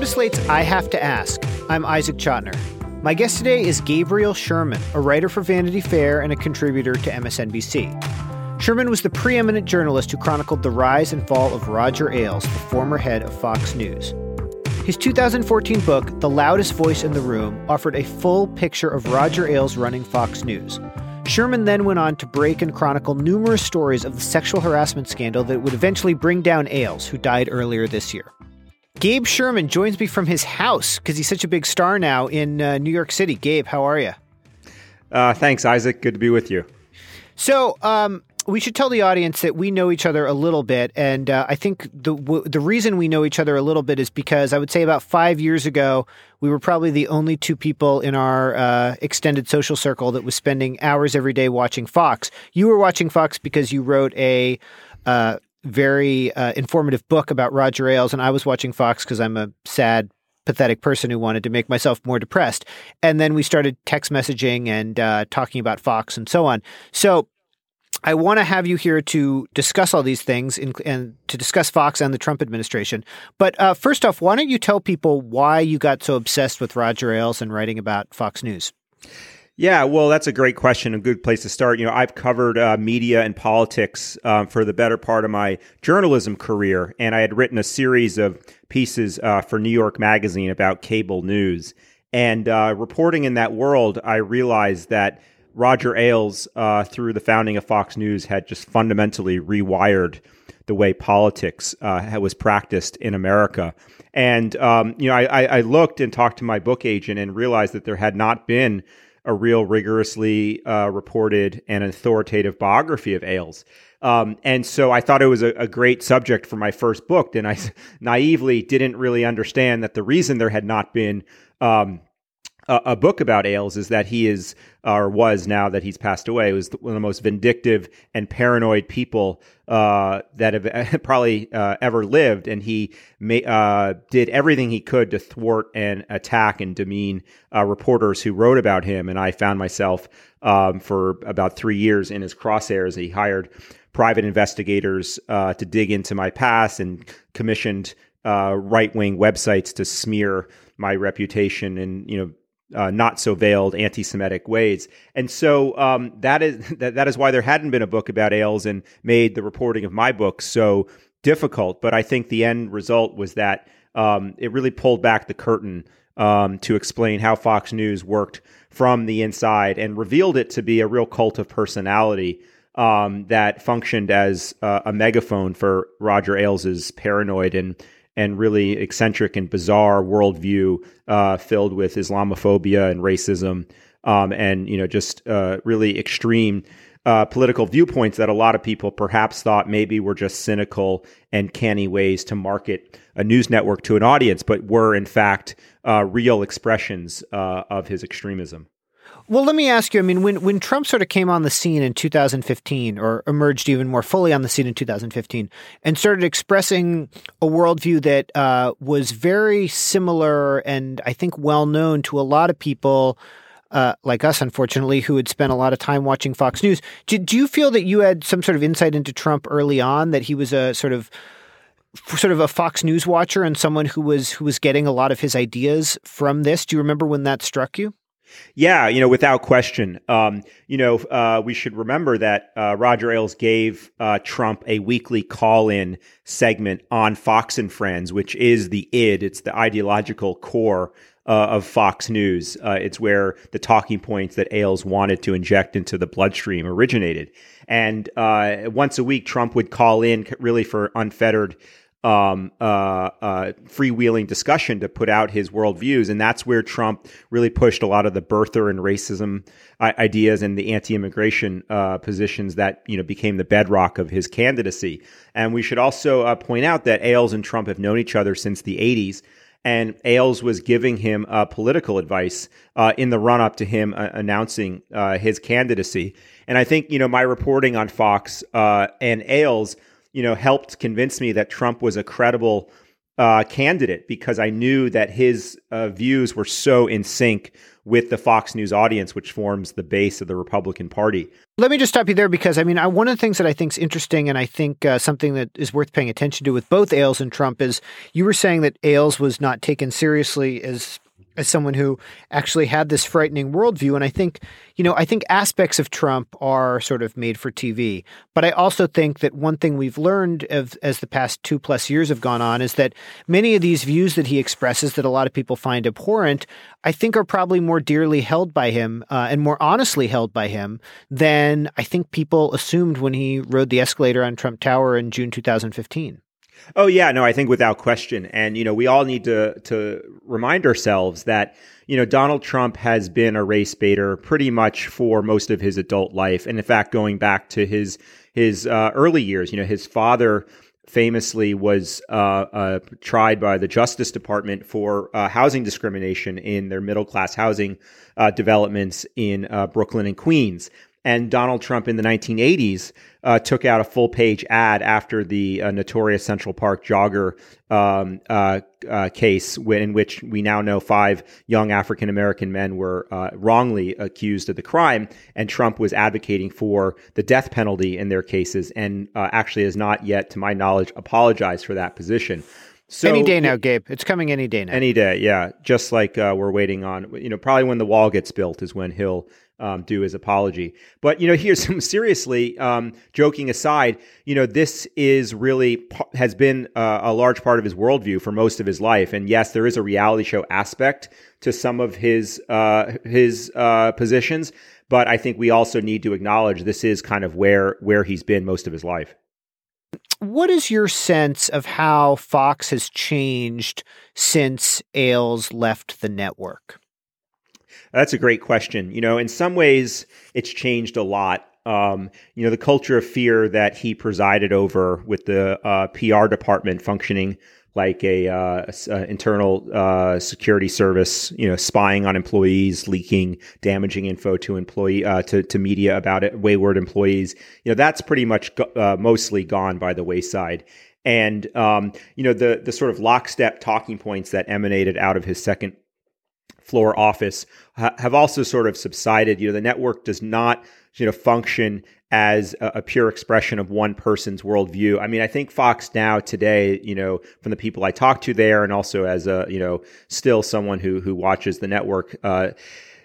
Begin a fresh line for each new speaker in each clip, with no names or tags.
Welcome to Slate's I Have to Ask. I'm Isaac Chotiner. My guest today is Gabriel Sherman, a writer for Vanity Fair and a contributor to MSNBC. Sherman was the preeminent journalist who chronicled the rise and fall of Roger Ailes, the former head of Fox News. His 2014 book, The Loudest Voice in the Room, offered a full picture of Roger Ailes running Fox News. Sherman then went on to break and chronicle numerous stories of the sexual harassment scandal that would eventually bring down Ailes, who died earlier this year. Gabe Sherman joins me from his house because he's such a big star now in uh, New York City. Gabe, how are you?
Uh, thanks, Isaac. Good to be with you.
So, um, we should tell the audience that we know each other a little bit, and uh, I think the w- the reason we know each other a little bit is because I would say about five years ago we were probably the only two people in our uh, extended social circle that was spending hours every day watching Fox. You were watching Fox because you wrote a uh, very uh, informative book about Roger Ailes, and I was watching Fox because I'm a sad, pathetic person who wanted to make myself more depressed. And then we started text messaging and uh, talking about Fox and so on. So I want to have you here to discuss all these things in, and to discuss Fox and the Trump administration. But uh, first off, why don't you tell people why you got so obsessed with Roger Ailes and writing about Fox News?
Yeah, well, that's a great question. A good place to start. You know, I've covered uh, media and politics um, for the better part of my journalism career, and I had written a series of pieces uh, for New York Magazine about cable news. And uh, reporting in that world, I realized that Roger Ailes, uh, through the founding of Fox News, had just fundamentally rewired the way politics uh, was practiced in America. And um, you know, I, I looked and talked to my book agent and realized that there had not been a real rigorously uh, reported and authoritative biography of Ailes. Um, and so I thought it was a, a, great subject for my first book. And I naively didn't really understand that the reason there had not been um, a, book about Ailes is that he is, or was now that he's passed away, was one of the most vindictive and paranoid people uh, that have probably uh, ever lived. And he uh, did everything he could to thwart and attack and demean uh, reporters who wrote about him. And I found myself um, for about three years in his crosshairs. He hired private investigators uh, to dig into my past and commissioned uh, right wing websites to smear my reputation and you know uh, not so veiled anti-Semitic ways, and so um, that is that, that is why there hadn't been a book about Ailes and made the reporting of my book so difficult. But I think the end result was that um, it really pulled back the curtain um, to explain how Fox News worked from the inside and revealed it to be a real cult of personality um, that functioned as uh, a megaphone for Roger Ailes' paranoid and and really eccentric and bizarre worldview uh, filled with Islamophobia and racism, um, and you know just uh, really extreme uh, political viewpoints that a lot of people perhaps thought maybe were just cynical and canny ways to market a news network to an audience, but were in fact uh, real expressions uh, of his extremism.
Well, let me ask you. I mean, when when Trump sort of came on the scene in 2015, or emerged even more fully on the scene in 2015, and started expressing a worldview that uh, was very similar and I think well known to a lot of people. Uh, like us, unfortunately, who had spent a lot of time watching Fox News. Do, do you feel that you had some sort of insight into Trump early on, that he was a sort of sort of a Fox News watcher and someone who was who was getting a lot of his ideas from this? Do you remember when that struck you?
Yeah, you know, without question. Um, you know, uh, we should remember that uh, Roger Ailes gave uh, Trump a weekly call-in segment on Fox and Friends, which is the id. It's the ideological core uh, of Fox News. Uh, it's where the talking points that Ailes wanted to inject into the bloodstream originated. And uh, once a week, Trump would call in really for unfettered um, uh, uh, freewheeling discussion to put out his worldviews. And that's where Trump really pushed a lot of the birther and racism ideas and the anti-immigration uh, positions that you know became the bedrock of his candidacy. And we should also uh, point out that Ailes and Trump have known each other since the 80s. And Ailes was giving him uh, political advice uh, in the run up to him announcing his candidacy. And I think, you know, my reporting on Fox and Ailes you know, helped convince me that Trump was a credible uh, candidate because I knew that his uh, views were so in sync with the Fox News audience, which forms the base of the Republican Party.
Let me just stop you there because I mean, I, one of the things that I think is interesting, and I think uh, something that is worth paying attention to with both Ailes and Trump is you were saying that Ailes was not taken seriously as as someone who actually had this frightening worldview. And I think, you know, I think aspects of Trump are sort of made for TV. But I also think that one thing we've learned of, as the past two plus years have gone on is that many of these views that he expresses that a lot of people find abhorrent, I think are probably more dearly held by him uh, and more honestly held by him than I think people assumed when he rode the escalator on Trump Tower in June 2015.
Oh yeah, no, I think without question. And you know, we all need to to remind ourselves that you know Donald Trump has been a race baiter pretty much for most of his adult life, and in fact, going back to his his uh, early years, you know, his father famously was uh, uh, tried by the Justice Department for uh, housing discrimination in their middle class housing uh, developments in uh, Brooklyn and Queens. And Donald Trump in the 1980s uh, took out a full page ad after the uh, notorious Central Park jogger um, uh, uh case, in which we now know five young African American men were uh, wrongly accused of the crime. And Trump was advocating for the death penalty in their cases and uh, actually has not yet, to my knowledge, apologized for that position.
So, any day now, Gabe. It's coming any day now.
Any day, yeah. Just like we're waiting on, you know, probably when the wall gets built is when he'll um, do his apology. But you know, here's some seriously um, joking aside. You know, this is really has been uh, a large part of his worldview for most of his life. And yes, there is a reality show aspect to some of his uh, his uh, positions, but I think we also need to acknowledge this is kind of where where he's been most of his life.
What is your sense of how Fox has changed since Ailes left the network?
That's a great question. You know, in some ways, it's changed a lot. Um, you know, the culture of fear that he presided over with the uh, PR department functioning like a, uh, a internal uh, security service, you know, spying on employees, leaking damaging info to employee uh, to to media about it, wayward employees. You know, that's pretty much go- uh, mostly gone by the wayside. And um, you know, the the sort of lockstep talking points that emanated out of his second floor office ha- have also sort of subsided. You know, the network does not you know function as a, a, pure expression of one person's worldview. I mean, I think Fox now today, you know, from the people I talk to there, and also as a you know still someone who who watches the network. Uh,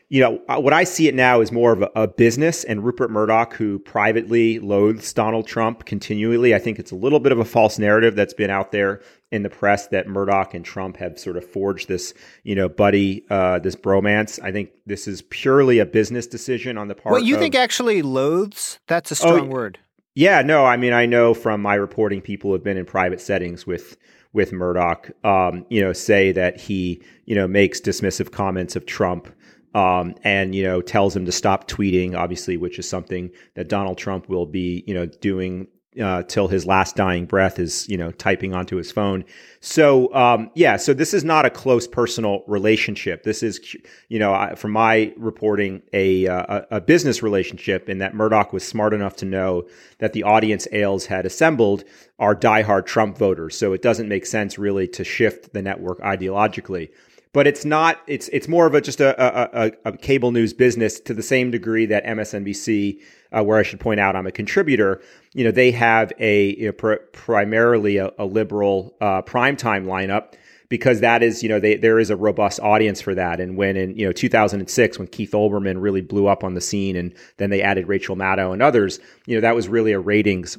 you know, uh, what I see it now is more of a, a, business, and Rupert Murdoch, who privately loathes Donald Trump continually. I think it's a little bit of a false narrative that's been out there in the press that Murdoch and Trump have sort of forged this, you know, buddy, uh, this bromance. I think this is purely a business decision on the part.
Of What you
of,
think actually loathes? That's a strong oh, word.
Yeah, no, I mean, I know from my reporting, people have been in private settings with with Murdoch, um, you know, say that he, you know, makes dismissive comments of Trump um, and you know tells him to stop tweeting, obviously, which is something that Donald Trump will be you know doing uh, till his last dying breath is you know typing onto his phone. So um, yeah, so this is not a close personal relationship. This is you know from my reporting a, uh, a, a business relationship in that Murdoch was smart enough to know that the audience Ailes had assembled are diehard Trump voters. So it doesn't make sense really to shift the network ideologically but it's not. It's it's more of a just a, a, a cable news business to the same degree that MSNBC, uh, where I should point out I'm a contributor. You know, they have a you know, pr- primarily a, a liberal uh, primetime lineup. because that is, you know, they, there is a robust audience for that. And when in, you know, 2006, when Keith Olbermann really blew up on the scene and then they added Rachel Maddow and others, you know, that was really a ratings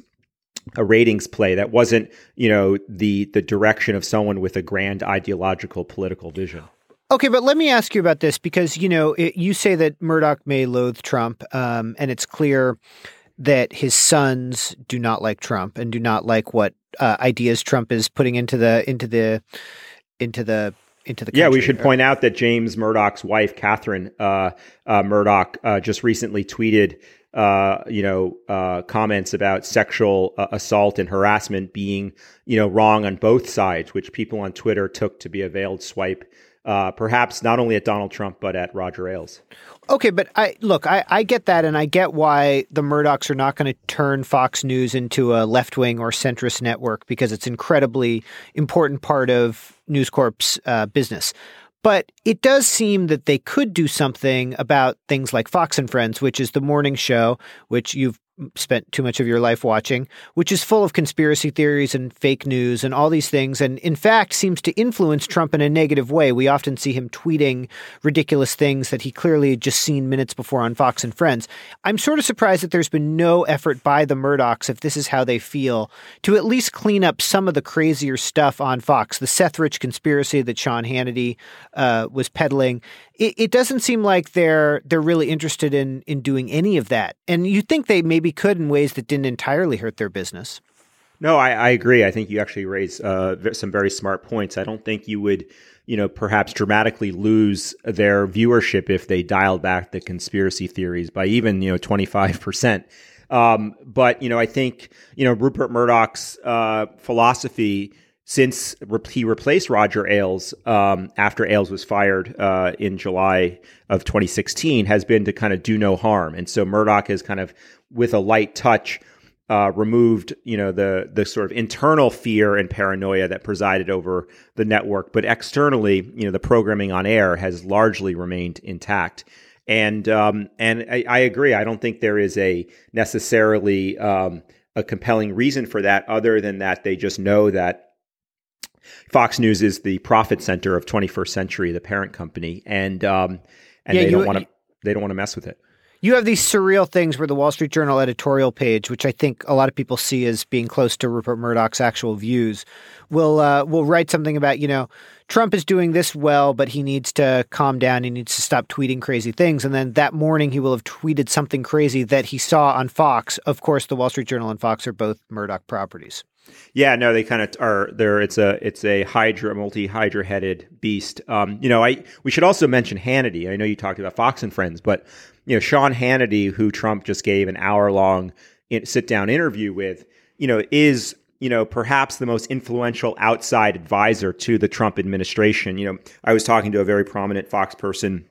a ratings play that wasn't you know the the direction of someone with a grand ideological political vision
Okay, but let me ask you about this because you know it, you say that Murdoch may loathe Trump, um, and it's clear that his sons do not like Trump and do not like what uh, ideas Trump is putting into the into the into the into the country.
yeah. We should point out that James Murdoch's wife, Catherine uh, uh, Murdoch, uh, just recently tweeted. Uh, you know, uh, comments about sexual assault and harassment being, you know, wrong on both sides, which people on Twitter took to be a veiled swipe uh, perhaps not only at Donald Trump but at Roger Ailes.
Okay, but I look, I, I get that, and I get why the Murdochs are not going to turn Fox News into a left wing or centrist network because it's incredibly important part of News Corp's uh, business. But it does seem that they could do something about things like Fox and Friends, which is the morning show, which you've spent too much of your life watching, which is full of conspiracy theories and fake news and all these things, and in fact seems to influence Trump in a negative way. We often see him tweeting ridiculous things that he clearly had just seen minutes before on Fox and Friends. I'm sort of surprised that there's been no effort by the Murdochs, if this is how they feel, to at least clean up some of the crazier stuff on Fox. The Seth Rich conspiracy that Sean Hannity uh, was peddling. It, it doesn't seem like they're they're really interested in in doing any of that. And you think they maybe could in ways that didn't entirely hurt their business.
No, I, I agree. I think you actually raise uh, some very smart points. I don't think you would, you know, perhaps dramatically lose their viewership if they dialed back the conspiracy theories by even, you know, 25%. Um, but, you know, I think, you know, Rupert Murdoch's uh, philosophy since he replaced Roger Ailes um, after Ailes was fired uh, in July of 2016 has been to kind of do no harm. And so Murdoch has kind of, with a light touch, uh, removed, you know, the the sort of internal fear and paranoia that presided over the network, but externally, you know, the programming on air has largely remained intact. And um, and I, I, agree. I don't think there is a necessarily um, a compelling reason for that, other than that they just know that Fox News is the profit center of 21st Century, the parent company, and um, and yeah, they don't want to they don't want to mess with it.
You have these surreal things where the Wall Street Journal editorial page, which I think a lot of people see as being close to Rupert Murdoch's actual views, will uh, will write something about you know Trump is doing this well, but he needs to calm down. He needs to stop tweeting crazy things. And then that morning, he will have tweeted something crazy that he saw on Fox. Of course, the Wall Street Journal and Fox are both Murdoch properties.
Yeah, no, they kind of are there. It's a it's a hydra, multi hydra headed beast. Um, you know, I we should also mention Hannity. I know you talked about Fox and Friends, but you know, Sean Hannity, who Trump just gave an hour long sit down interview with, you know, is you know perhaps the most influential outside advisor to the Trump administration. You know, I was talking to a very prominent Fox person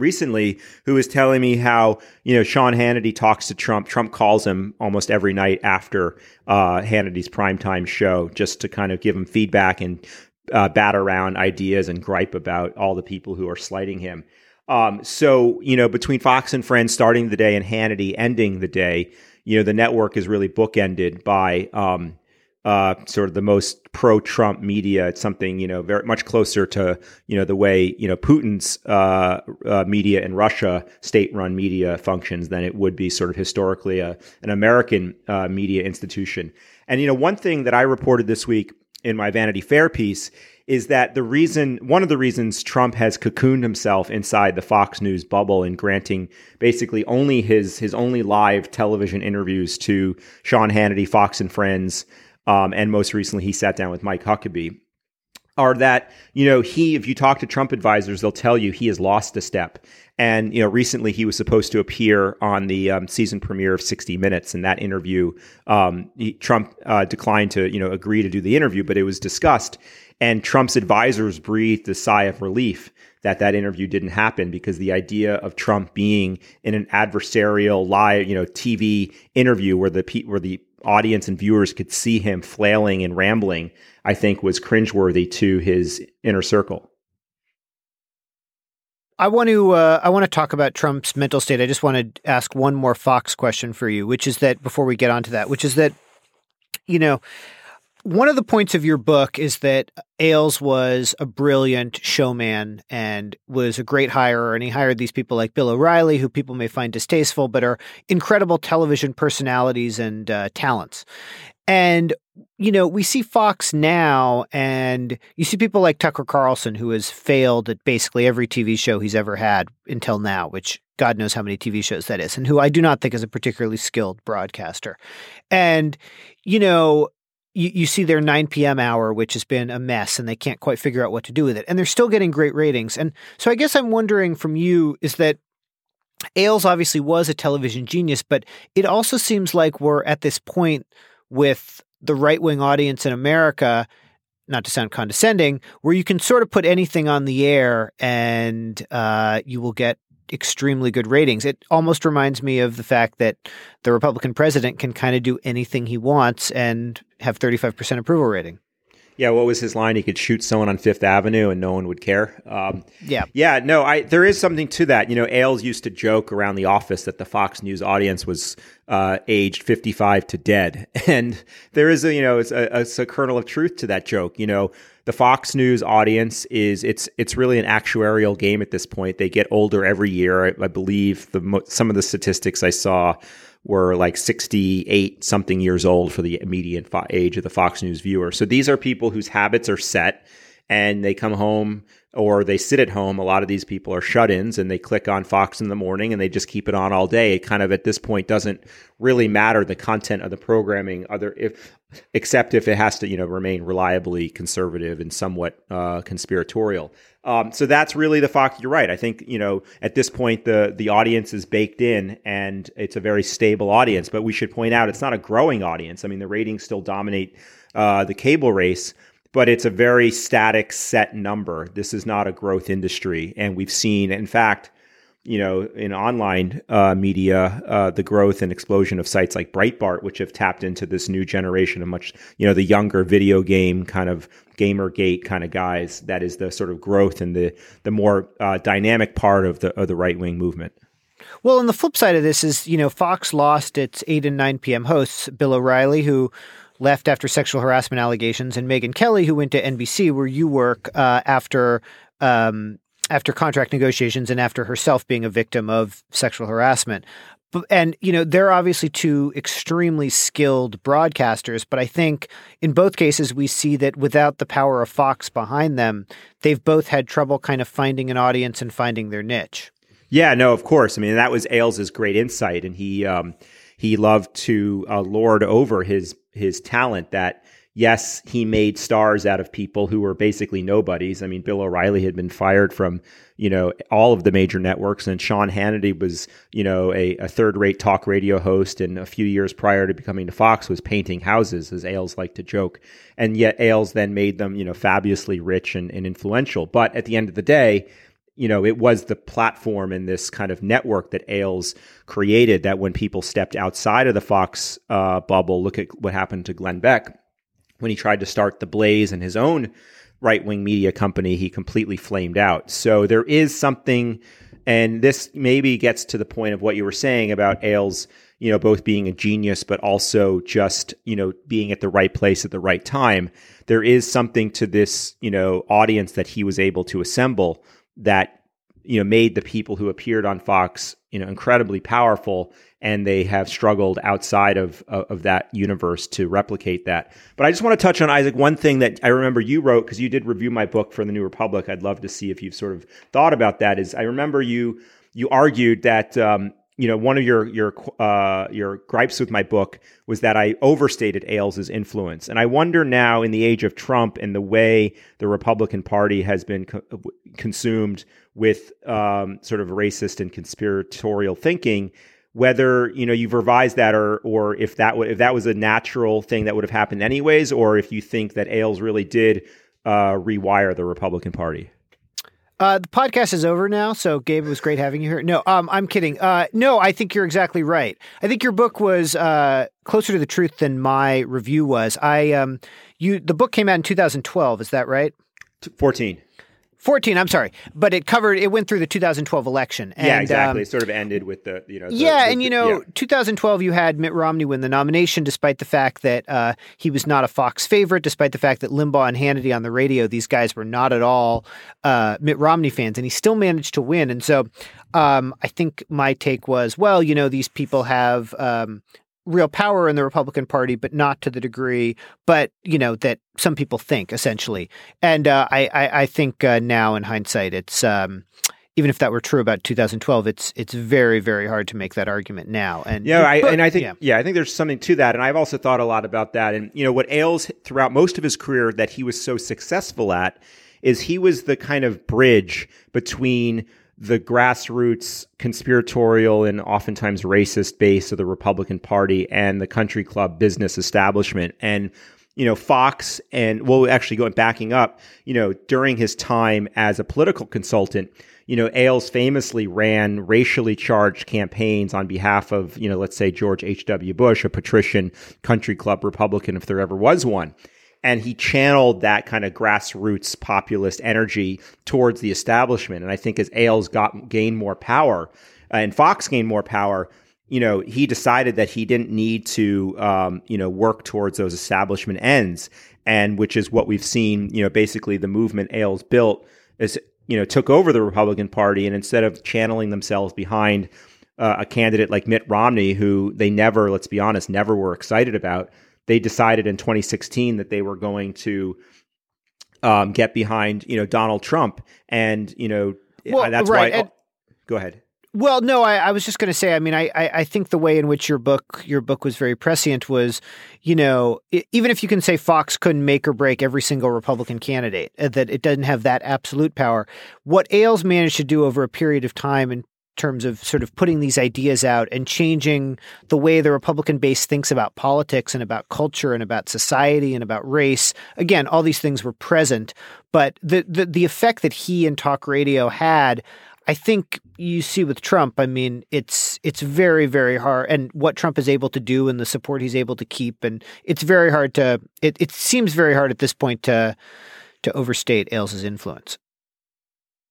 recently who was telling me how you know Sean Hannity talks to Trump. Trump calls him almost every night after uh, Hannity's primetime show just to kind of give him feedback and uh, bat around ideas and gripe about all the people who are slighting him. Um, so you know between Fox and Friends starting the day and Hannity ending the day, you know the network is really bookended by um, uh, sort of the most pro-Trump media. It's something you know very much closer to you know the way you know Putin's uh, uh, media in Russia, state-run media functions, than it would be sort of historically a, an American uh, media institution. And you know one thing that I reported this week in my Vanity Fair piece is that the reason one of the reasons Trump has cocooned himself inside the Fox News bubble and granting basically only his his only live television interviews to Sean Hannity, Fox and Friends um, and most recently he sat down with Mike Huckabee, are that, you know, he, if you talk to Trump advisors, they'll tell you he has lost a step. And, you know, recently he was supposed to appear on the um, season premiere of 60 Minutes. And that interview, um, he, Trump uh, declined to, you know, agree to do the interview, but it was discussed. And Trump's advisors breathed a sigh of relief that that interview didn't happen because the idea of Trump being in an adversarial live, you know, TV interview where the where the audience and viewers could see him flailing and rambling, I think was cringeworthy to his inner circle.
I want to uh, I want to talk about Trump's mental state. I just want to ask one more Fox question for you, which is that before we get onto that, which is that you know one of the points of your book is that Ailes was a brilliant showman and was a great hirer. And he hired these people like Bill O'Reilly, who people may find distasteful, but are incredible television personalities and uh, talents. And, you know, we see Fox now, and you see people like Tucker Carlson, who has failed at basically every TV show he's ever had until now, which God knows how many TV shows that is, and who I do not think is a particularly skilled broadcaster. And, you know, you, you see their 9 p.m. hour, which has been a mess, and they can't quite figure out what to do with it. And they're still getting great ratings. And so I guess I'm wondering from you is that Ailes obviously was a television genius, but it also seems like we're at this point with the right wing audience in America, not to sound condescending, where you can sort of put anything on the air and uh, you will get extremely good ratings. It almost reminds me of the fact that the Republican president can kind of do anything he wants and have 35% approval rating.
Yeah, what was his line? He could shoot someone on Fifth Avenue and no one would care. Um,
yeah,
yeah. No, I there is something to that. You know, Ailes used to joke around the office that the Fox News audience was uh, aged fifty-five to dead, and there is a you know it's a, it's a kernel of truth to that joke. You know, the Fox News audience is it's it's really an actuarial game at this point. They get older every year. I, I believe the some of the statistics I saw were like 68 something years old for the median fo- age of the Fox News viewer. So these are people whose habits are set and they come home or they sit at home. A lot of these people are shut ins and they click on Fox in the morning and they just keep it on all day. It kind of at this point doesn't really matter the content of the programming other if except if it has to, you know, remain reliably conservative and somewhat uh, conspiratorial. Um, so that's really the Fox. You're right. I think you know at this point the the audience is baked in and it's a very stable audience. But we should point out it's not a growing audience. I mean the ratings still dominate uh, the cable race, but it's a very static set number. This is not a growth industry, and we've seen, in fact, you know, in online uh, media, uh, the growth and explosion of sites like Breitbart, which have tapped into this new generation of much, you know, the younger video game kind of gamergate kind of guys. That is the sort of growth and the the more uh, dynamic part of the of the right wing movement.
Well, and the flip side of this is, you know, Fox lost its eight and nine p.m. hosts, Bill O'Reilly, who left after sexual harassment allegations, and Megyn Kelly, who went to NBC, where you work, uh, after um, after contract negotiations and after herself being a victim of sexual harassment. And, you know, they're obviously two extremely skilled broadcasters, but I think in both cases, we see that without the power of Fox behind them, they've both had trouble kind of finding an audience and finding their niche.
Yeah, no, of course. I mean, that was Ailes's great insight, and he um, he loved to uh, lord over his his talent that yes, he made stars out of people who were basically nobodies. I mean, Bill O'Reilly had been fired from, you know, all of the major networks, and Sean Hannity was, you know, a, a third rate talk radio host. And a few years prior to becoming to Fox was painting houses, as Ailes liked to joke. And yet Ailes then made them, you know, fabulously rich and, and influential. But at the end of the day, you know, it was the platform and this kind of network that Ailes created that when people stepped outside of the Fox uh, bubble, look at what happened to Glenn Beck when he tried to start the Blaze and his own right wing media company, he completely flamed out. So there is something, and this maybe gets to the point of what you were saying about Ailes, you know, both being a genius, but also just, you know, being at the right place at the right time. There is something to this, you know, audience that he was able to assemble that, you know, made the people who appeared on Fox, you know, incredibly powerful and they have struggled outside of, of that universe to replicate that. But I just want to touch on Isaac one thing that I remember you wrote because you did review my book for the New Republic. I'd love to see if you've sort of thought about that. Is I remember you you argued that um, you know one of your your uh, your gripes with my book was that I overstated Ailes's influence, and I wonder now in the age of Trump and the way the Republican Party has been co- consumed with um, sort of racist and conspiratorial thinking whether you know you've revised that or or if that w- if that was a natural thing that would have happened anyways, or if you think that Ailes really did uh, rewire the Republican Party.
Uh, the podcast is over now, so Gabe, it was great having you here. No, um, I'm kidding. Uh, no, I think you're exactly right. I think your book was uh, closer to the truth than my review was. I um, you the book came out in 2012. Is that right?
14.
14 i'm sorry but it covered it went through the 2012 election.
And, yeah exactly.
um,
it sort of ended with the you know the,
yeah
the,
and you know
yeah.
2012 you had mitt romney win the nomination despite the fact that uh, he was not a fox favorite despite the fact that limbaugh and hannity on the radio these guys were not at all uh, mitt romney fans and he still managed to win. And so um, i think my take was well you know these people have um, real power in the Republican Party, but not to the degree, but you know that some people think essentially. And uh, I, I, I think uh, now in hindsight, it's um, even if that were true about 2012, it's it's very very hard to make that argument now. And
yeah, I,
but,
and I think
yeah.
yeah. I think there's something to that. And I've also thought a lot about that. And you know what Ailes throughout most of his career that he was so successful at is he was the kind of bridge between the grassroots conspiratorial and oftentimes racist base of the Republican Party and the country club business establishment. And, you know, Fox and, well, actually going backing up, you know, during his time as a political consultant, you know, Ailes famously ran racially charged campaigns on behalf of, you know, let's say George H.W. Bush, a patrician country club Republican, if there ever was one and he channeled that kind of grassroots populist energy towards the establishment. And I think as Ailes got gained more power uh, and Fox gained more power, you know, he decided that he didn't need to, um, you know, work towards those establishment ends, and which is what we've seen. You know, basically the movement Ailes built is, you know, took over the Republican Party, and instead of channeling themselves behind uh, a candidate like Mitt Romney, who they never, let's be honest, never were excited about they decided in 2016 that they were going to um, get behind, you know, Donald Trump, and you know,
well,
that's
right.
why.
And,
go ahead.
Well, no, I, I was just going to say. I mean, I, I, I, think the way in which your book your book was very prescient was, you know, even if you can say Fox couldn't make or break every single Republican candidate, uh, that it doesn't have that absolute power. What Ailes managed to do over a period of time, and terms of sort of putting these ideas out and changing the way the Republican base thinks about politics and about culture and about society and about race. Again, all these things were present, but the the, the effect that he and talk radio had. I think you see with Trump, I mean, it's it's very very hard, and what Trump is able to do and the support he's able to keep, and it's very hard to. It, it seems very hard at this point to to overstate Ailes's influence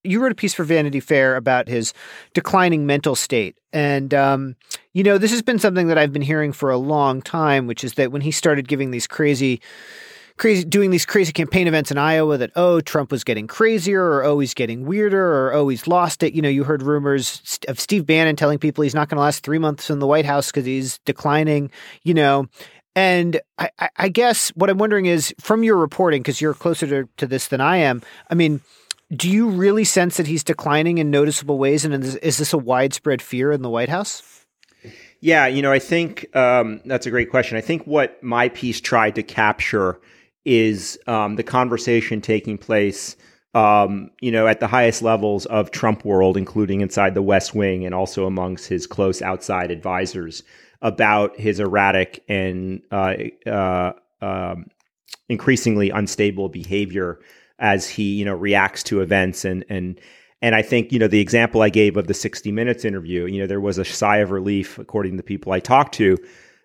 you wrote a piece for Vanity Fair about his declining mental state. And, um, you know, this has been something that I've been hearing for a long time, which is that when he started giving these crazy, crazy, doing these crazy campaign events in Iowa, that, oh, Trump was getting crazier, or oh, he's getting weirder, or oh, he's lost it. You know, you heard rumors of Steve Bannon telling people he's not going to last three months in the White House because he's declining, you know. And I, I guess what I'm wondering is from your reporting, because you're closer to, to this than I am, I mean, do you really sense that he's declining in noticeable ways? And is this a widespread fear in the White House?
Yeah, you know, I think um, that's a great question. I think what my piece tried to capture is um, the conversation taking place, um, you know, at the highest levels of Trump world, including inside the West Wing and also amongst his close outside advisors about his erratic and uh, uh, um, increasingly unstable behavior as he you know reacts to events. And and and I think you know the example I gave of the 60 minutes interview you know there was a sigh of relief according to the people I talked to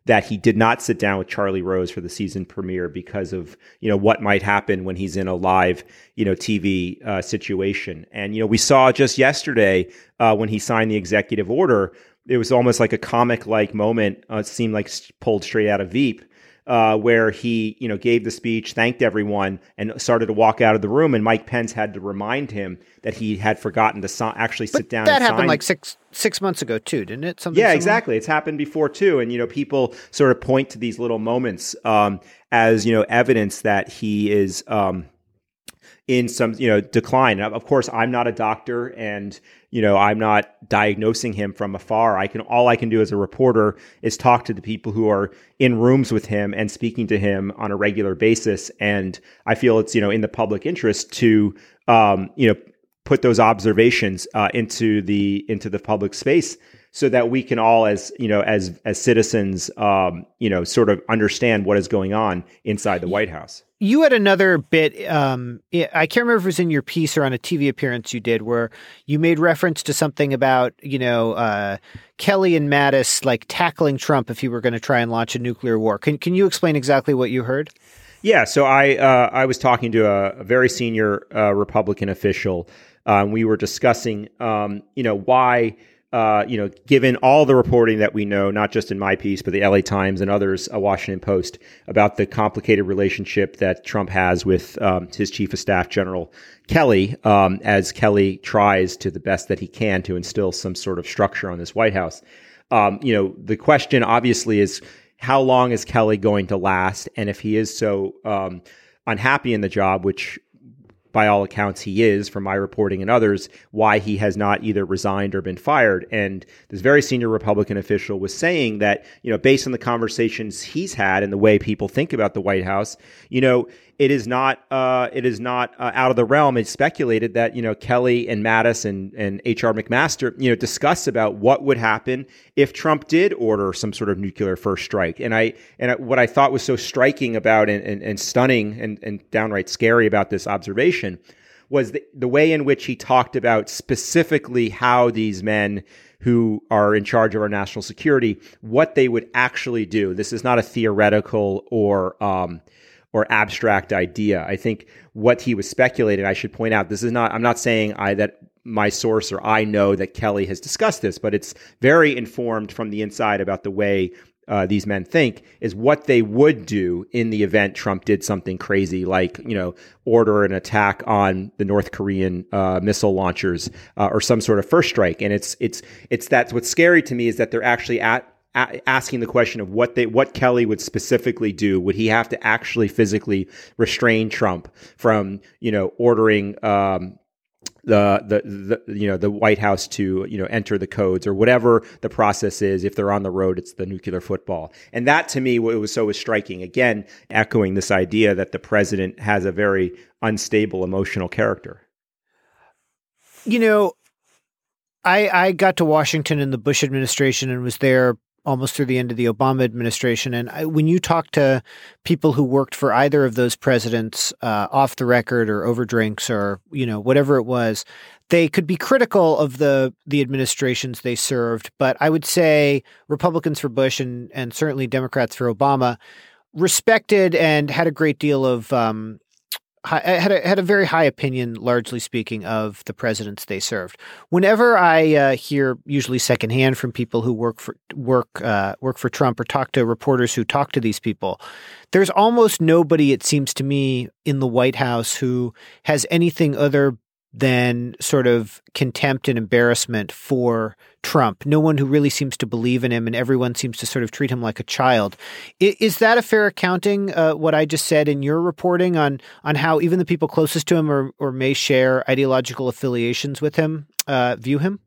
that he did not sit down with Charlie Rose for the season premiere because of you know what might happen when he's in a live you know TV uh, situation. And you know we saw just yesterday uh, when he signed the executive order it was almost like a comic like moment uh, it seemed like pulled straight out of Veep uh, where he, you know, gave the speech, thanked everyone, and started to walk out of the room. And Mike Pence had to remind him that he had forgotten to so- actually sit
but
down.
That happened
sign.
like six six months ago too, didn't it?
Something yeah, similar? exactly. It's happened before too, and you know, people sort of point to these little moments um, as you know evidence that he is. Um, in some you know decline. Of course, I'm not a doctor, and you know I'm not diagnosing him from afar. I can all I can do as a reporter is talk to the people who are in rooms with him and speaking to him on a regular basis. And I feel it's you know in the public interest to um, you know put those observations uh, into the into the public space so that we can all as you know as as citizens um, you know sort of understand what is going on inside the white house
you had another bit. Um, I can't remember if it was in your piece or on a TV appearance you did, where you made reference to something about you know uh, Kelly and Mattis like tackling Trump if he were going to try and launch a nuclear war. Can can you explain exactly what you heard?
Yeah, so I uh, I was talking to a, a very senior uh, Republican official. Um, we were discussing, um, you know, why uh, you know, given all the reporting that we know, not just in my piece, but the LA Times and others, a Washington Post, about the complicated relationship that Trump has with um, his chief of staff, General Kelly, um, as Kelly tries to the best that he can to instill some sort of structure on this White House. Um, you know, the question obviously is how long is Kelly going to last? And if he is so um, unhappy in the job, which by all accounts he is from my reporting and others why he has not either resigned or been fired. And this very senior republican official was saying that you know based on the conversations he's had and the way people think about the white house you know it is not uh, it is not uh, out of the realm. It's speculated that you know Kelly and Mattis and and H.R. McMaster you know discuss about what would happen if Trump did order some sort of nuclear first strike. And I and I, what I thought was so striking about and, and, and stunning and, and downright scary about this observation was the, the way in which he talked about specifically how these men who are in charge of our national security, what they would actually do. This is not a theoretical or um, or abstract idea. I think what he was speculating, I should point out, this is not, I'm not saying I, that my source or I know that Kelly has discussed this, but it's very informed from the inside about the way uh, these men think is what they would do in the event Trump did something crazy, like you know, order an attack on the North Korean uh, missile launchers uh, or some sort of first strike. And it's it's it's that's what's scary to me is that they're actually at a- asking the question of what they what Kelly would specifically do. Would he have to actually physically restrain Trump from you know ordering um, the, the the you know the White House to you know enter the codes or whatever the process is. If they're on the road, it's the nuclear football, and that to me what was so was striking. Again, echoing this idea that the president has a very unstable emotional character.
You know, I I got to Washington in the Bush administration and was there almost through the end of the Obama administration. And I, when you talk to people who worked for either of those presidents, uh, off the record or over drinks or you know whatever it was, they could be critical of the the administrations they served. But I would say Republicans for Bush and and certainly Democrats for Obama respected and had a great deal of um, high, had a, had a very high opinion, largely speaking, of the presidents they served. Whenever I uh, hear, usually secondhand, from people who work for work uh, work for Trump or talk to reporters who talk to these people, there's almost nobody, it seems to me, in the White House who has anything other than sort of contempt and embarrassment for Trump. No one who really seems to believe in him, and everyone seems to sort of treat him like a child. Is, that a fair accounting? Uh, what I just said in your reporting on on how even the people closest to him or, or may share ideological affiliations with him uh, view him.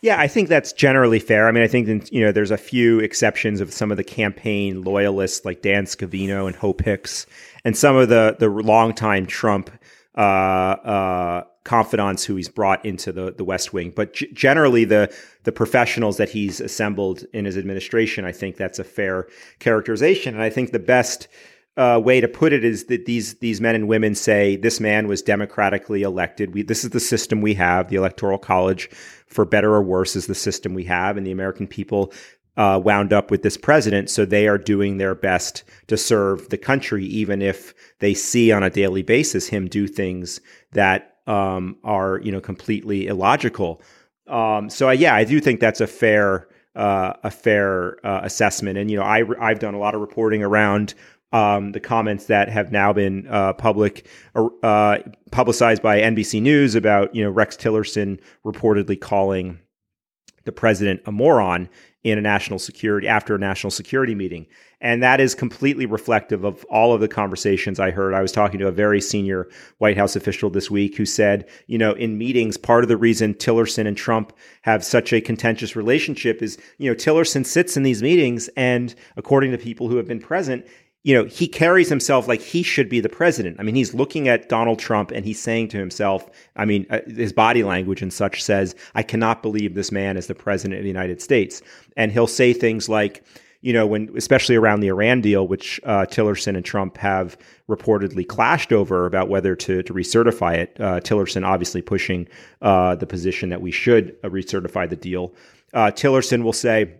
Yeah, I think that's generally fair. I mean, I think you know there's a few exceptions of some of the campaign loyalists like Dan Scavino and Hope Hicks, and some of the the longtime Trump uh, uh, confidants who he's brought into the, the West Wing. But g- generally, the the professionals that he's assembled in his administration, I think that's a fair characterization. And I think the best uh, way to put it is that these these men and women say this man was democratically elected. We, this is the system we have. The Electoral College, for better or worse, is the system we have, and the American people uh, wound up with this president. So they are doing their best to serve the country, even if they see on a daily basis him do things that um, are you know completely illogical. Um, so I, yeah, I do think that's a fair uh, a fair uh, assessment. And you know, I I've done a lot of reporting around um, the comments that have now been uh, public uh, publicized by NBC News about you know Rex Tillerson reportedly calling the president a moron in a national security after a national security meeting. And that is completely reflective of all of the conversations I heard. I was talking to a very senior White House official this week who said, you know, in meetings, part of the reason Tillerson and Trump have such a contentious relationship is, you know, Tillerson sits in these meetings and according to people who have been present, you know, he carries himself like he should be the president. I mean, he's looking at Donald Trump and he's saying to himself, I mean, uh, his body language and such says, I cannot believe this man is the president of the United States. And he'll say things like, you know, when especially around the Iran deal, which uh, Tillerson and Trump have reportedly clashed over about whether to, to recertify it. Uh, Tillerson obviously pushing uh, the position that we should uh, recertify the deal. Uh, Tillerson will say,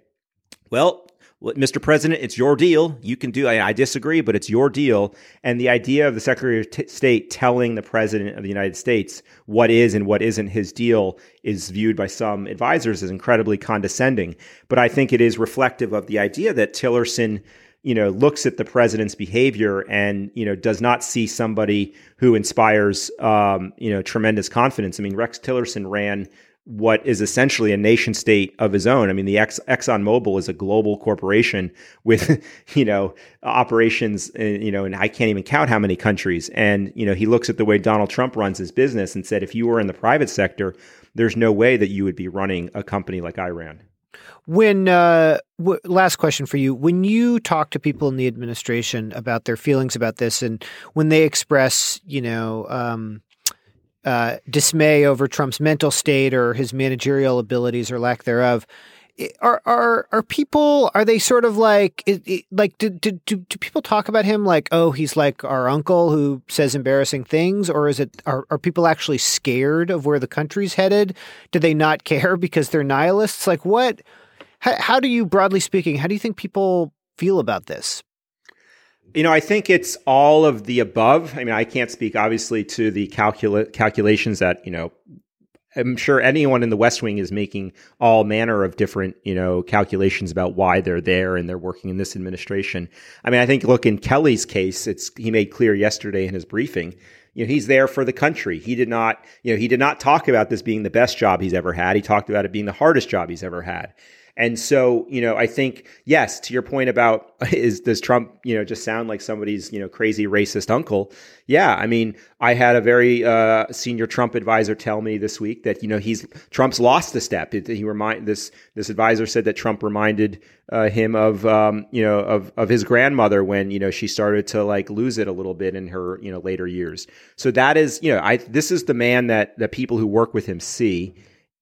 well, Mr. President, it's your deal. You can do. I, I disagree, but it's your deal. And the idea of the Secretary of T- State telling the President of the United States what is and what isn't his deal is viewed by some advisors as incredibly condescending. But I think it is reflective of the idea that Tillerson you know, looks at the president's behavior and, you know, does not see somebody who inspires, um, you know, tremendous confidence. I mean, Rex Tillerson ran what is essentially a nation state of his own. I mean, the Ex- ExxonMobil is a global corporation with, you know, operations, in, you know, and I can't even count how many countries. And, you know, he looks at the way Donald Trump runs his business and said, if you were in the private sector, there's no way that you would be running a company like I ran.
When uh, w- last question for you: When you talk to people in the administration about their feelings about this, and when they express, you know, um, uh, dismay over Trump's mental state or his managerial abilities or lack thereof, are are are people are they sort of like like do, do, do, do people talk about him like oh he's like our uncle who says embarrassing things? Or is it are, are people actually scared of where the country's headed? Do they not care because they're nihilists? Like what how, how do you, broadly speaking, how do you think people feel about this?
You know, I think it's all of the above. I mean, I can't speak obviously to the calcula- calculations that, you know, I'm sure anyone in the West Wing is making all manner of different, you know, calculations about why they're there and they're working in this administration. I mean, I think look in Kelly's case, it's he made clear yesterday in his briefing, you know, he's there for the country. He did not, you know, he did not talk about this being the best job he's ever had. He talked about it being the hardest job he's ever had. And so, you know, I think, yes, to your point about is does Trump, you know, just sound like somebody's, you know, crazy racist uncle? Yeah. I mean, I had a very uh, senior Trump advisor tell me this week that, you know, he's Trump's lost a step. He remind this this advisor said that Trump reminded uh, him of, um, you know, of of his grandmother when, you know, she started to like lose it a little bit in her, you know, later years. So that is, you know, I this is the man that that people who work with him see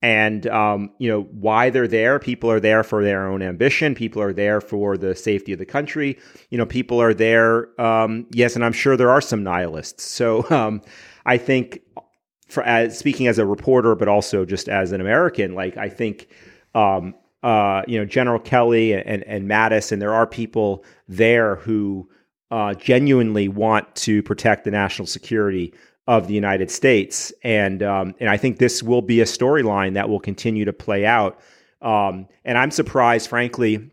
and um, you know why they're there people are there for their own ambition people are there for the safety of the country you know people are there um, yes and i'm sure there are some nihilists. So um, i think for as speaking as a reporter but also just as an american like i think um, uh, you know general kelly and, and mattis and there are people there who uh, genuinely want to protect the national security of the United States, and um, and I think this will be a storyline that will continue to play out. Um, and I'm surprised, frankly,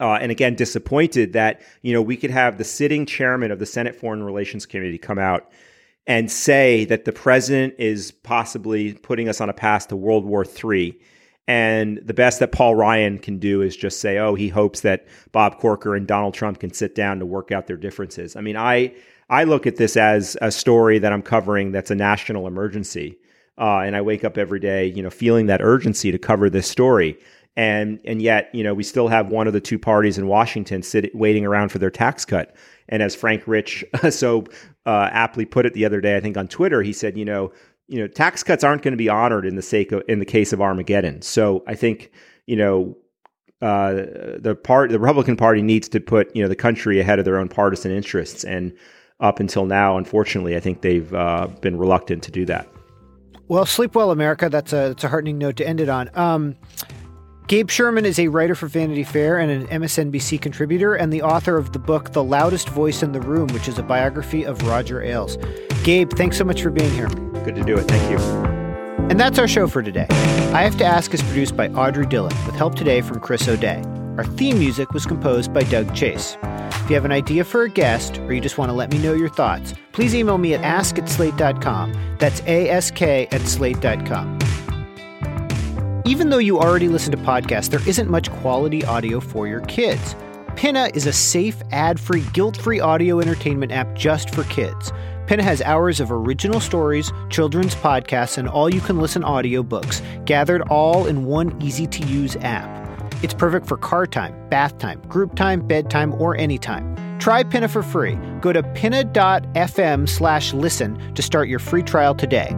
uh, and again disappointed that you know we could have the sitting chairman of the Senate Foreign Relations Committee come out and say that the president is possibly putting us on a path to World War III. And the best that Paul Ryan can do is just say, "Oh, he hopes that Bob Corker and Donald Trump can sit down to work out their differences." I mean, I I look at this as a story that I'm covering that's a national emergency. Uh, and I wake up every day, you know, feeling that urgency to cover this story. And and yet, you know, we still have one of the two parties in Washington sitting waiting around for their tax cut. And as Frank Rich so uh, aptly put it the other day, I think on Twitter, he said, you know, you know, tax cuts aren't going to be honored in the sake of in the case of Armageddon. So I think, you know, uh, the part the Republican Party needs to put you know the country ahead of their own partisan interests and up until now, unfortunately, I think they've uh, been reluctant to do that.
Well, sleep well, America. That's a that's a heartening note to end it on. Um, Gabe Sherman is a writer for Vanity Fair and an MSNBC contributor, and the author of the book "The Loudest Voice in the Room," which is a biography of Roger Ailes. Gabe, thanks so much for being here.
Good to do it. Thank you.
And that's our show for today. I Have to Ask is produced by Audrey Dillon, with help today from Chris O'Day. Our theme music was composed by Doug Chase. If you have an idea for a guest or you just want to let me know your thoughts, please email me at ask at slate.com. That's ask at slate.com. Even though you already listen to podcasts, there isn't much quality audio for your kids. Pinna is a safe, ad free, guilt free audio entertainment app just for kids. Pinna has hours of original stories, children's podcasts, and all you can listen audiobooks, gathered all in one easy to use app. It's perfect for car time, bath time, group time, bedtime, or any time. Try Pinna for free. Go to pinna.fm slash listen to start your free trial today.